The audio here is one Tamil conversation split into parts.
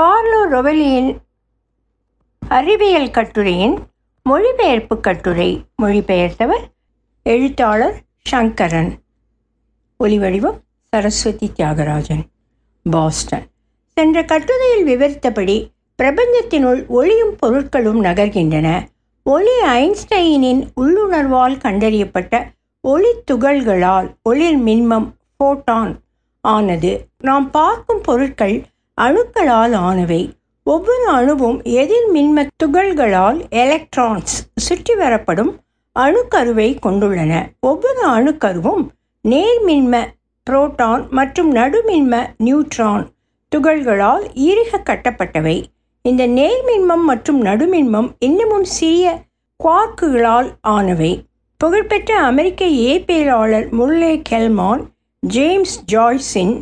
கார்லோ ரொவெலியின் அறிவியல் கட்டுரையின் மொழிபெயர்ப்பு கட்டுரை மொழிபெயர்த்தவர் எழுத்தாளர் சங்கரன். ஒலிவடிவம் சரஸ்வதி தியாகராஜன். பாஸ்டன். சென்ற கட்டுரையில் விவரித்தபடி பிரபஞ்சத்தினுள் ஒளியும் பொருட்களும் நகர்கின்றன. ஒளி ஐன்ஸ்டைனின் உள்ளுணர்வால் கண்டறியப்பட்ட ஒளி துகள்களால் ஒளிர் மின்மம் ஃபோட்டான் ஆனது. நாம் பார்க்கும் பொருட்கள் அணுக்களால் ஆனவை. ஒவ்வொரு அணுவும் எதிர் மின்ம துகள்களால் எலக்ட்ரான்ஸ் சுற்றி வரப்படும் அணுக்கருவை கொண்டுள்ளன. ஒவ்வொரு அணுக்கருவும் நேர்மின்ம புரோட்டான் மற்றும் நடுமின்ம நியூட்ரான் துகள்களால் ஈரக கட்டப்பட்டவை. இந்த நேர்மின்மம் மற்றும் நடுமின்மம் இன்னமும் சிறிய குவார்க்குகளால் ஆனவை. புகழ்பெற்ற அமெரிக்க இயற்பியலாளர் முர்லே கெல்மான் ஜேம்ஸ் ஜாய்ஸின்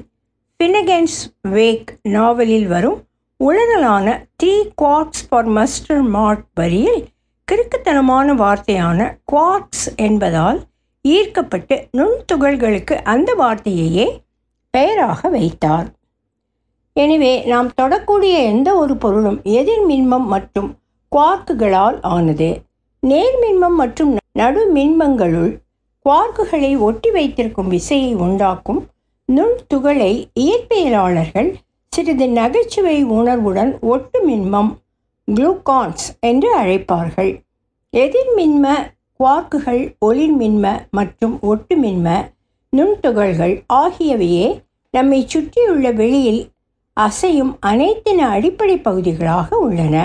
பின்னகென்ஸ் வேக் நாவலில் வரும் உளறலான three quarks for Muster Mark வரியில் கிறுக்குத்தனமான வார்த்தையான குவார்க்ஸ் என்பதால் ஈர்க்கப்பட்டு நுண்துகள்களுக்கு அந்த வார்த்தையையே பெயராக வைத்தார். எனவே நாம் தொடக்கூடிய எந்த ஒரு பொருளும் எதிர்மின்மம் மற்றும் குவார்க்குகளால் ஆனது நேர்மின்மம் மற்றும் நடுமின்மங்களுள் குவார்க்குகளை ஒட்டி வைத்திருக்கும் விசையை உண்டாக்கும் நுண்துகளை இயற்பியலாளர்கள் சிறிது நகைச்சுவை உணர்வுடன் ஒட்டு மின்மம் குளூகான்ஸ் என்று அழைப்பார்கள். எதிர்மின்ம குவார்க்குகள் ஒளிர்மின்ம மற்றும் ஒட்டுமின்ம நுண்துகள்கள் ஆகியவையே நம்மை சுற்றியுள்ள வெளியில் அசையும் அனைத்தின அடிப்படை பகுதிகளாக உள்ளன.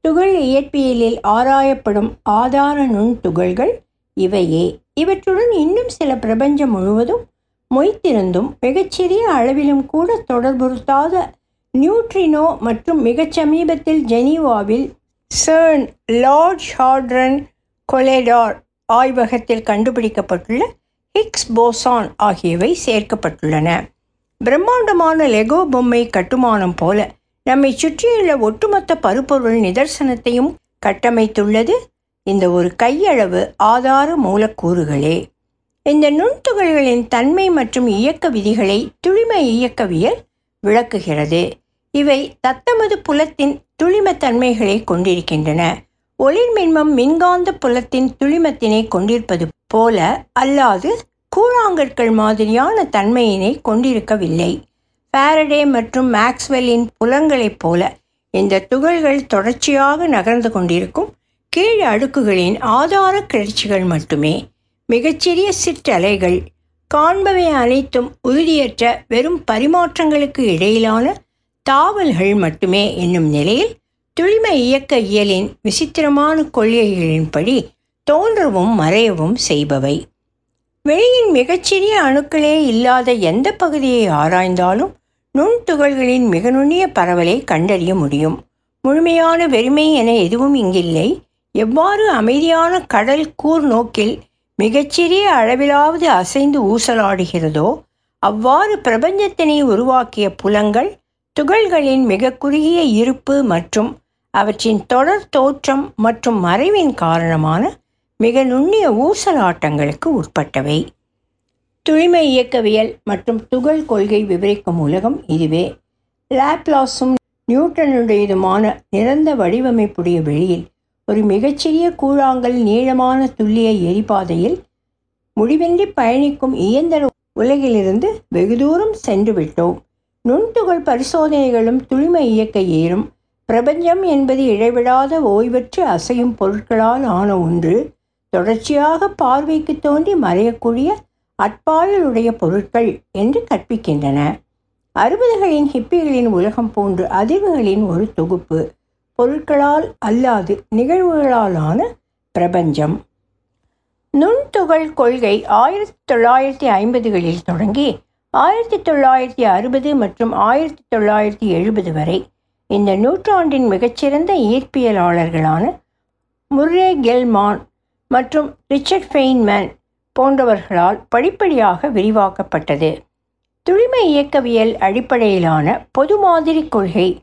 துகள் இயற்பியலில் ஆராயப்படும் ஆதார நுண்துகள்கள் இவையே. இவற்றுடன் இன்னும் சில பிரபஞ்சம் முழுவதும் மொய்த்திருந்தும் மிகச்சிறிய அளவிலும் கூட தொடர்புறுத்தாத நியூட்ரினோ மற்றும் மிகச் சமீபத்தில் ஜெனீவாவில் சர்ன் லார்ஜ் ஹார்ட்ரன் கொலேடார் ஆய்வகத்தில் கண்டுபிடிக்கப்பட்டுள்ள ஹிக்ஸ் போசான் ஆகியவை சேர்க்கப்பட்டுள்ளன. பிரம்மாண்டமான லெகோ பொம்மை கட்டுமானம் போல நம்மை சுற்றியுள்ள ஒட்டுமொத்த பருப்பொருள் நிதர்சனத்தையும் கட்டமைத்துள்ளது. இந்த ஒரு கையளவு ஆதார மூலக்கூறுகளே. இந்த நுண்துகள்களின் தன்மை மற்றும் இயக்க விதிகளை துளிம இயக்கவியல் விளக்குகிறது. இவை தத்தமது புலத்தின் துளிமத்தன்மைகளை கொண்டிருக்கின்றன. ஒளிர்மின்மம் மின்காந்த புலத்தின் துளிமத்தினை கொண்டிருப்பது போல அல்லாது கூழாங்கற்கள் மாதிரியான தன்மையினை கொண்டிருக்கவில்லை. ஃபாரடே மற்றும் மேக்ஸ்வெல்லின் புலங்களைப் போல இந்த துகள்கள் தொடர்ச்சியாக நகர்ந்து கொண்டிருக்கும் கீழ் அடுக்குகளின் ஆதார கிளர்ச்சிகள் மட்டுமே. மிகச்சிறிய சிற்றலைகள் காண்பவை அனைத்தும் உறுதியற்ற வெறும் பரிமாற்றங்களுக்கு இடையிலான தாவல்கள் மட்டுமே என்னும் நிலையில் துளிம இயக்க இயலின் விசித்திரமான கொள்கைகளின்படி தோன்றவும் மறையவும் செய்பவை. வெளியின் மிகச்சிறிய அணுக்களே இல்லாத எந்த பகுதியை ஆராய்ந்தாலும் நுண்துகள்களின் மிக நுண்ணிய பரவலை கண்டறிய முடியும். முழுமையான வெறுமை என எதுவும் இங்கில்லை. எவ்வாறு அமைதியான கடல் கூர் நோக்கில் மிகச்சிறிய அளவிலாவது அசைந்து ஊசலாடுகிறதோ அவ்வாறு பிரபஞ்சத்தினை உருவாக்கிய புலங்கள் துகள்களின் மிக குறுகிய இருப்பு மற்றும் அவற்றின் தொடர் தோற்றம் மற்றும் மறைவின் காரணமான மிக நுண்ணிய ஊசலாட்டங்களுக்கு உட்பட்டவை. துளிமை இயக்கவியல் மற்றும் துகள் கொள்கை விவரிக்கும் உலகம் இதுவே. லாப்லாஸும் நியூட்டனுடையதுமான நிறந்த வடிவமைப்புடைய வெளியில் ஒரு மிகச்சிறிய கூழாங்கல் நீளமான துல்லிய எரிபாதையில் முடிவின்றி பயணிக்கும் இயந்திர உலகிலிருந்து வெகு தூரம் சென்று விட்டோம் நுண்துகள் பரிசோதனைகளும் துளிமை இயக்க ஏறும். பிரபஞ்சம் என்பது இடைவிடாத ஓய்வற்று அசையும் பொருட்களால் ஆன ஒன்று. தொடர்ச்சியாக பார்வைக்கு தோன்றி மறையக்கூடிய அட்பாயலுடைய பொருட்கள் என்று கற்பிக்கின்றன. அறுபதுகளின் ஹிப்பிகளின் உலகம் போன்று அதிர்வுகளின் ஒரு தொகுப்பு. பொருட்களால் அல்லாது நிகழ்வுகளாலான பிரபஞ்சம். நுண்துகள் கொள்கை ஆயிரத்தி தொள்ளாயிரத்தி ஐம்பதுகளில் தொடங்கி ஆயிரத்தி தொள்ளாயிரத்தி அறுபது மற்றும் ஆயிரத்தி தொள்ளாயிரத்தி எழுபது வரை இந்த நூற்றாண்டின் மிகச்சிறந்த ஈர்ப்பியலாளர்களான முர்ரே கெல்மான் மற்றும் ரிச்சர்ட் ஃபெயின்மேன் போன்றவர்களால் படிப்படியாக விரிவாக்கப்பட்டது. துளிமை இயக்கவியல் அடிப்படையிலான பொது மாதிரி கொள்கை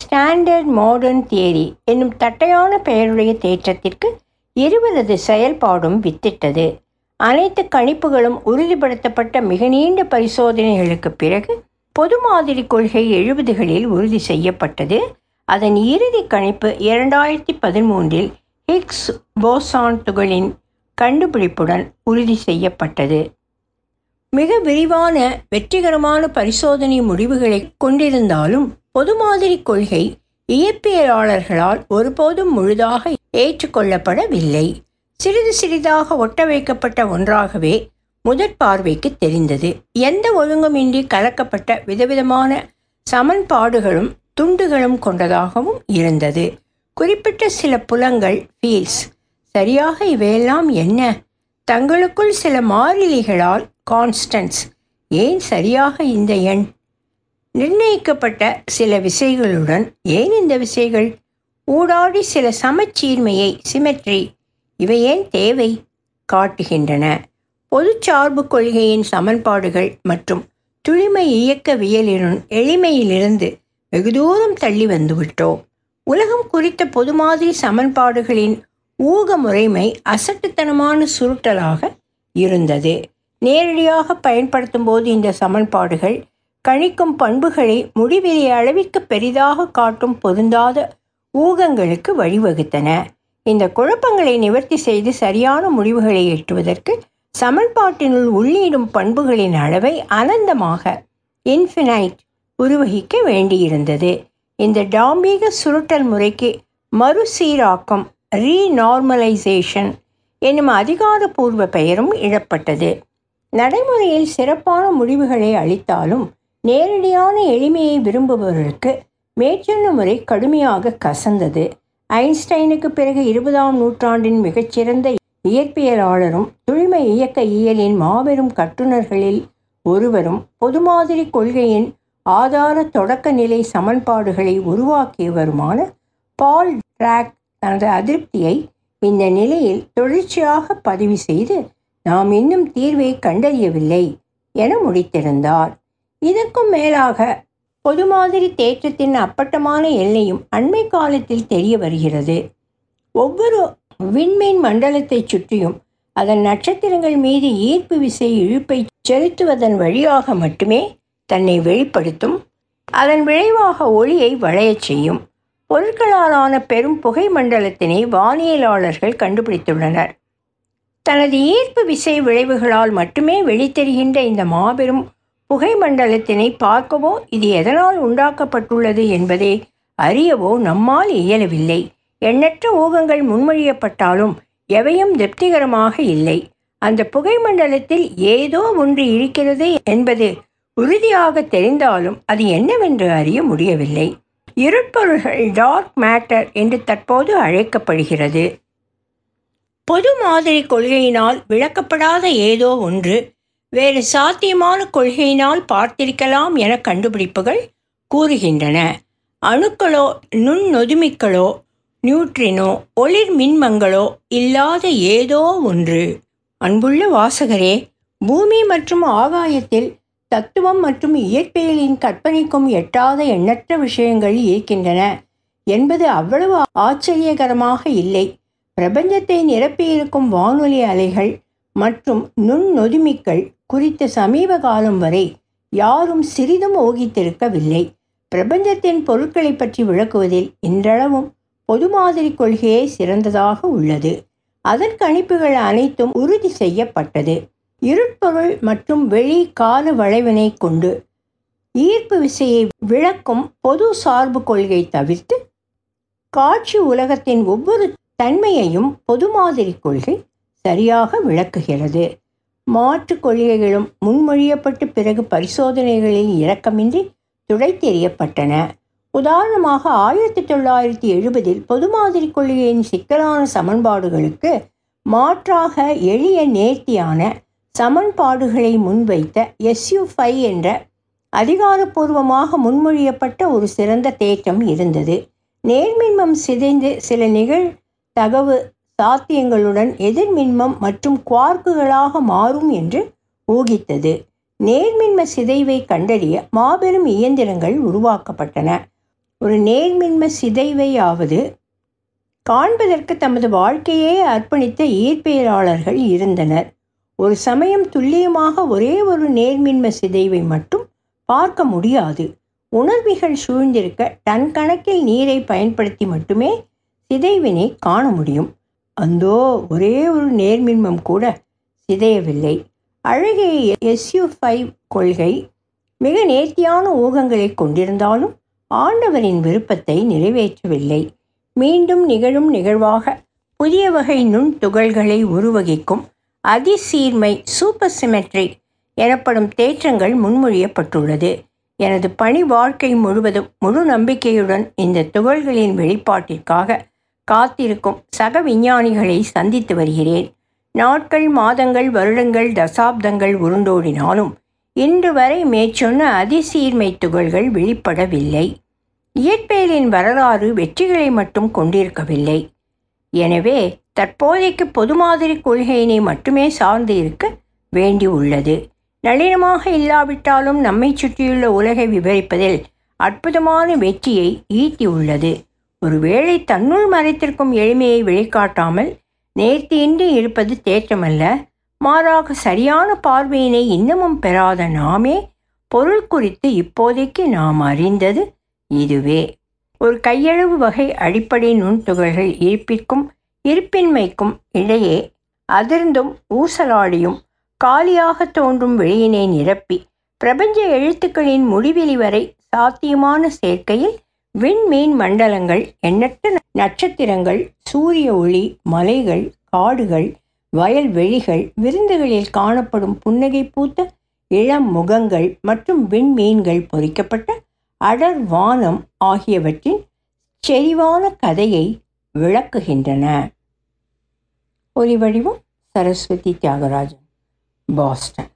ஸ்டாண்டர்ட் மாடர்ன் தியரி என்னும் தட்டையான பெயருடைய தேற்றத்திற்கு இருவரது செயல்பாடும் வித்திட்டது. அனைத்து கணிப்புகளும் உறுதிப்படுத்தப்பட்ட மிக நீண்ட பரிசோதனைகளுக்கு பிறகு பொது மாதிரி கொள்கை எழுபதுகளில் உறுதி செய்யப்பட்டது. அதன் இறுதி கணிப்பு இரண்டாயிரத்தி பதிமூன்றில் ஹிக்ஸ் போசான் துகளின் கண்டுபிடிப்புடன் உறுதி செய்யப்பட்டது. மிக விரிவான வெற்றிகரமான பரிசோதனை முடிவுகளை கொண்டிருந்தாலும் பொது மாதிரி கொள்கை இயற்பியலாளர்களால் ஒருபோதும் முழுதாக ஏற்றுக்கொள்ளப்படவில்லை சிறிது சிறிதாக ஒட்ட வைக்கப்பட்ட ஒன்றாகவே முதற் பார்வைக்கு தெரிந்தது. எந்த ஒழுங்குமின்றி கலக்கப்பட்ட விதவிதமான சமன்பாடுகளும் துண்டுகளும் கொண்டதாகவும் இருந்தது. குறிப்பிட்ட சில புலங்கள் ஃபீல்ஸ் சரியாக இவையெல்லாம் என்ன? தங்களுக்குள் சில மாறிலிகளால் கான்ஸ்டன்ஸ் ஏன் சரியாக இந்த எண்? நிர்ணயிக்கப்பட்ட சில விசைகளுடன் ஏன் இந்த விசைகள்? ஊடாடி சில சமச்சீர்மையை சிமெட்ரி இவை ஏன் தேவை? காட்டுகின்றன. பொது சார்பு கொள்கையின் சமன்பாடுகள் மற்றும் துளிமை இயக்கவியலின் எளிமையிலிருந்து வெகு தூரம் தள்ளி வந்துவிட்டோம். உலகம் குறித்த பொது மாதிரி சமன்பாடுகளின் ஊக முறைமை அசட்டுத்தனமான சுருட்டலாக இருந்தது. நேரடியாக பயன்படுத்தும் போது இந்த சமன்பாடுகள் கணிக்கும் பண்புகளை முடிவிலே அளவிற்கு பெரிதாக காட்டும் பொருந்தாத ஊகங்களுக்கு வழிவகுத்தன. இந்த குழப்பங்களை நிவர்த்தி செய்து சரியான முடிவுகளை எட்டுவதற்கு சமன்பாட்டினுள் உள்ளிடும் பண்புகளின் அளவை அனந்தமாக இன்ஃபினைட் உருவகிக்க வேண்டியிருந்தது. இந்த டாம்பீக சுருட்டல் முறைக்கு மறுசீராக்கம் ரீநார்மலைசேஷன் என்னும் அதிகாரப்பூர்வ பெயரும் இழப்பட்டது. நடைமுறையில் சிறப்பான முடிவுகளை அளித்தாலும் நேரடியான எளிமையை விரும்புபவர்களுக்கு மேற்சொன்ன முறை கடுமையாக கசந்தது. ஐன்ஸ்டைனுக்கு பிறகு இருபதாம் நூற்றாண்டின் மிகச்சிறந்த இயற்பியலாளரும் துளிமை இயக்க இயலின் மாபெரும் கட்டுநர்களில் ஒருவரும் பொது மாதிரி கொள்கையின் ஆதார தொடக்க நிலை சமன்பாடுகளை உருவாக்கியவருமான பால் டிராக் தனது அதிருப்தியை இந்த நிலையில் தொடர்ச்சியாக பதிவு செய்து நாம் இன்னும் தீர்வை கண்டறியவில்லை என முடித்திருந்தார். இதற்கும் மேலாக பொது மாதிரி தேற்றத்தின் அப்பட்டமான எல்லையும் அண்மை காலத்தில் தெரிய வருகிறது. ஒவ்வொரு விண்மீன் மண்டலத்தைச் சுற்றியும் அதன் நட்சத்திரங்கள் மீது ஈர்ப்பு விசை இழுப்பை செலுத்துவதன் வழியாக மட்டுமே தன்னை வெளிப்படுத்தும் அதன் விளைவாக ஒளியை வளையச் செய்யும். பொருட்களாலான பெரும் புகை மண்டலத்தினை வானியலாளர்கள் கண்டுபிடித்துள்ளனர். தனது ஈர்ப்பு விசை விளைவுகளால் மட்டுமே வெளித்தெரிகின்ற இந்த மாபெரும் புகை மண்டலத்தினை பார்க்கவோ இது எதனால் உண்டாக்கப்பட்டுள்ளது என்பதை அறியவோ நம்மால் இயலவில்லை. எண்ணற்ற ஊகங்கள் முன்மொழியப்பட்டாலும் எவையும் திருப்திகரமாக இல்லை. அந்த புகை மண்டலத்தில் ஏதோ ஒன்று இருக்கிறது என்பது உறுதியாக தெரிந்தாலும் அது என்னவென்று அறிய முடியவில்லை. இருட்பொருள்கள் டார்க் மேட்டர் என்று தற்போது அழைக்கப்படுகிறது. பொது மாதிரி கொள்கையினால் விளக்கப்படாத ஏதோ ஒன்று வேறு சாத்தியமான கொள்கையினால் பார்த்திருக்கலாம் என கண்டுபிடிப்புகள் கூறுகின்றன. அணுக்களோ நுண்ணொதுமிக்களோ நியூட்ரினோ ஒளிர் மின்மங்களோ இல்லாத ஏதோ ஒன்று. அன்புள்ள வாசகரே பூமி மற்றும் ஆகாயத்தில் தத்துவம் மற்றும் இயற்பியலின் கற்பனைக்கும் எட்டாத எண்ணற்ற விஷயங்கள் இருக்கின்றன. என்பது அவ்வளவு ஆச்சரியகரமாக இல்லை. பிரபஞ்சத்தை நிரப்பியிருக்கும் வானொலி அலைகள் மற்றும் நுண்ணொதுமிக்கள் குறித்த சமீப காலம் வரை யாரும் சிறிதும் ஓகித்திருக்கவில்லை. பிரபஞ்சத்தின் பொருட்களை பற்றி விளக்குவதில் இன்றளவும் பொது மாதிரி கொள்கையே சிறந்ததாக உள்ளது. அதன் கணிப்புகள் அனைத்தும் உறுதி செய்யப்பட்டது. இருட்பொருள் மற்றும் வெளி கால வளைவினை கொண்டு ஈர்ப்பு விசையை விளக்கும் பொது சார்பு கொள்கை தவிர்த்து காட்சி உலகத்தின் ஒவ்வொரு தன்மையையும் பொது மாதிரி கொள்கை சரியாக விளக்குகிறது. மாற்று கொள்கைகளும் முன்மொழியப்பட்டு பிறகு பரிசோதனைகளில் இரக்கமின்றி துடைத்தெறியப்பட்டன உதாரணமாக ஆயிரத்தி தொள்ளாயிரத்தி எழுபதில் பொது மாதிரி கொள்கையின் சிக்கலான சமன்பாடுகளுக்கு மாற்றாக எளிய நேர்த்தியான சமன்பாடுகளை முன்வைத்த எஸ்யூ ஃபை என்ற அதிகாரப்பூர்வமாக முன்மொழியப்பட்ட ஒரு சிறந்த தேற்றம் இருந்தது. நேர்மின்மம் சிதைந்து சில நிகழ் தகவு சாத்தியங்களுடன் எதிர்மின்மம் மற்றும் குவார்க்குகளாக மாறும் என்று ஊகித்தது. நேர்மின்ம சிதைவை கண்டறிய மாபெரும் இயந்திரங்கள் உருவாக்கப்பட்டன. ஒரு நேர்மின்ம சிதைவையாவது காண்பதற்கு தமது வாழ்க்கையே அர்ப்பணித்த இயற்பியலாளர்கள் இருந்தனர். ஒரு சமயம் துல்லியமாக ஒரே ஒரு நேர்மின்ம சிதைவை மட்டும் பார்க்க முடியாது. உணர்விகள் சூழ்ந்திருக்க டன் கணக்கில் நீரை பயன்படுத்தி மட்டுமே சிதைவினை காண முடியும். அந்தோ ஒரே ஒரு நேர்மின்மம் கூட சிதையவில்லை. அழகிய எஸ்யூ ஃபைவ் கொள்கை மிக நேர்த்தியான ஊகங்களை கொண்டிருந்தாலும் ஆண்டவரின் விருப்பத்தை நிறைவேற்றவில்லை. மீண்டும் நிகழும் நிகழ்வாக புதிய வகை நுண் துகள்களை உருவகிக்கும் அதிசீர்மை சூப்பர் சிமெட்ரி எனப்படும் தேற்றங்கள் முன்மொழியப்பட்டுள்ளது. எனது பணி வாழ்க்கை முழுவதும் முழு நம்பிக்கையுடன் இந்த துகள்களின் வெளிப்பாட்டிற்காக காத்திருக்கும் சக விஞ்ஞானிகளை சந்தித்து வருகிறேன். நாட்கள் மாதங்கள் வருடங்கள் தசாப்தங்கள் உருண்டோடினாலும் இன்று வரை மேற்சொன்ன அதிசீர்மை துகள்கள் வெளிப்படவில்லை. இயற்பியலின் வரலாறு வெற்றிகளை மட்டும் கொண்டிருக்கவில்லை. எனவே தற்போதைக்கு பொது மாதிரி கொள்கையினை மட்டுமே சார்ந்து இருக்க வேண்டி உள்ளது நளினமாக இல்லாவிட்டாலும் நம்மை சுற்றியுள்ள உலகை விவரிப்பதில் அற்புதமான வெற்றியை ஈட்டியுள்ளது. ஒருவேளை தன்னுள் மறைத்திருக்கும் எளிமையை வெளிக்காட்டாமல் நேர்த்தியின்றி இருப்பது தேற்றமல்ல. மாறாக சரியான பார்வையினை இன்னமும் பெறாத நாமே பொருள் குறித்து இப்போதைக்கு நாம் அறிந்தது இதுவே. ஒரு கையளவு வகை அடிப்படை நுண்துகள்கள் இருப்பிற்கும் இருப்பின்மைக்கும் இடையே அதிர்ந்தும் ஊசலாடியும் காலியாக தோன்றும் வெளியினை நிரப்பி பிரபஞ்ச எழுத்துக்களின் முடிவெளி வரை சாத்தியமான சேர்க்கையில் விண்மீன் மண்டலங்கள் எண்ணற்ற நட்சத்திரங்கள் சூரிய ஒளி மலைகள் காடுகள் வயல்வெளிகள் விருந்துகளில் காணப்படும் புன்னகை பூத்த இளம் முகங்கள் மற்றும் விண்மீன்கள் பொறிக்கப்பட்ட அடர் வானம் ஆகியவற்றின் செறிவான கதையை விளக்குகின்றன. ஒலிவடிவம் சரஸ்வதி தியாகராஜன் பாஸ்டன்.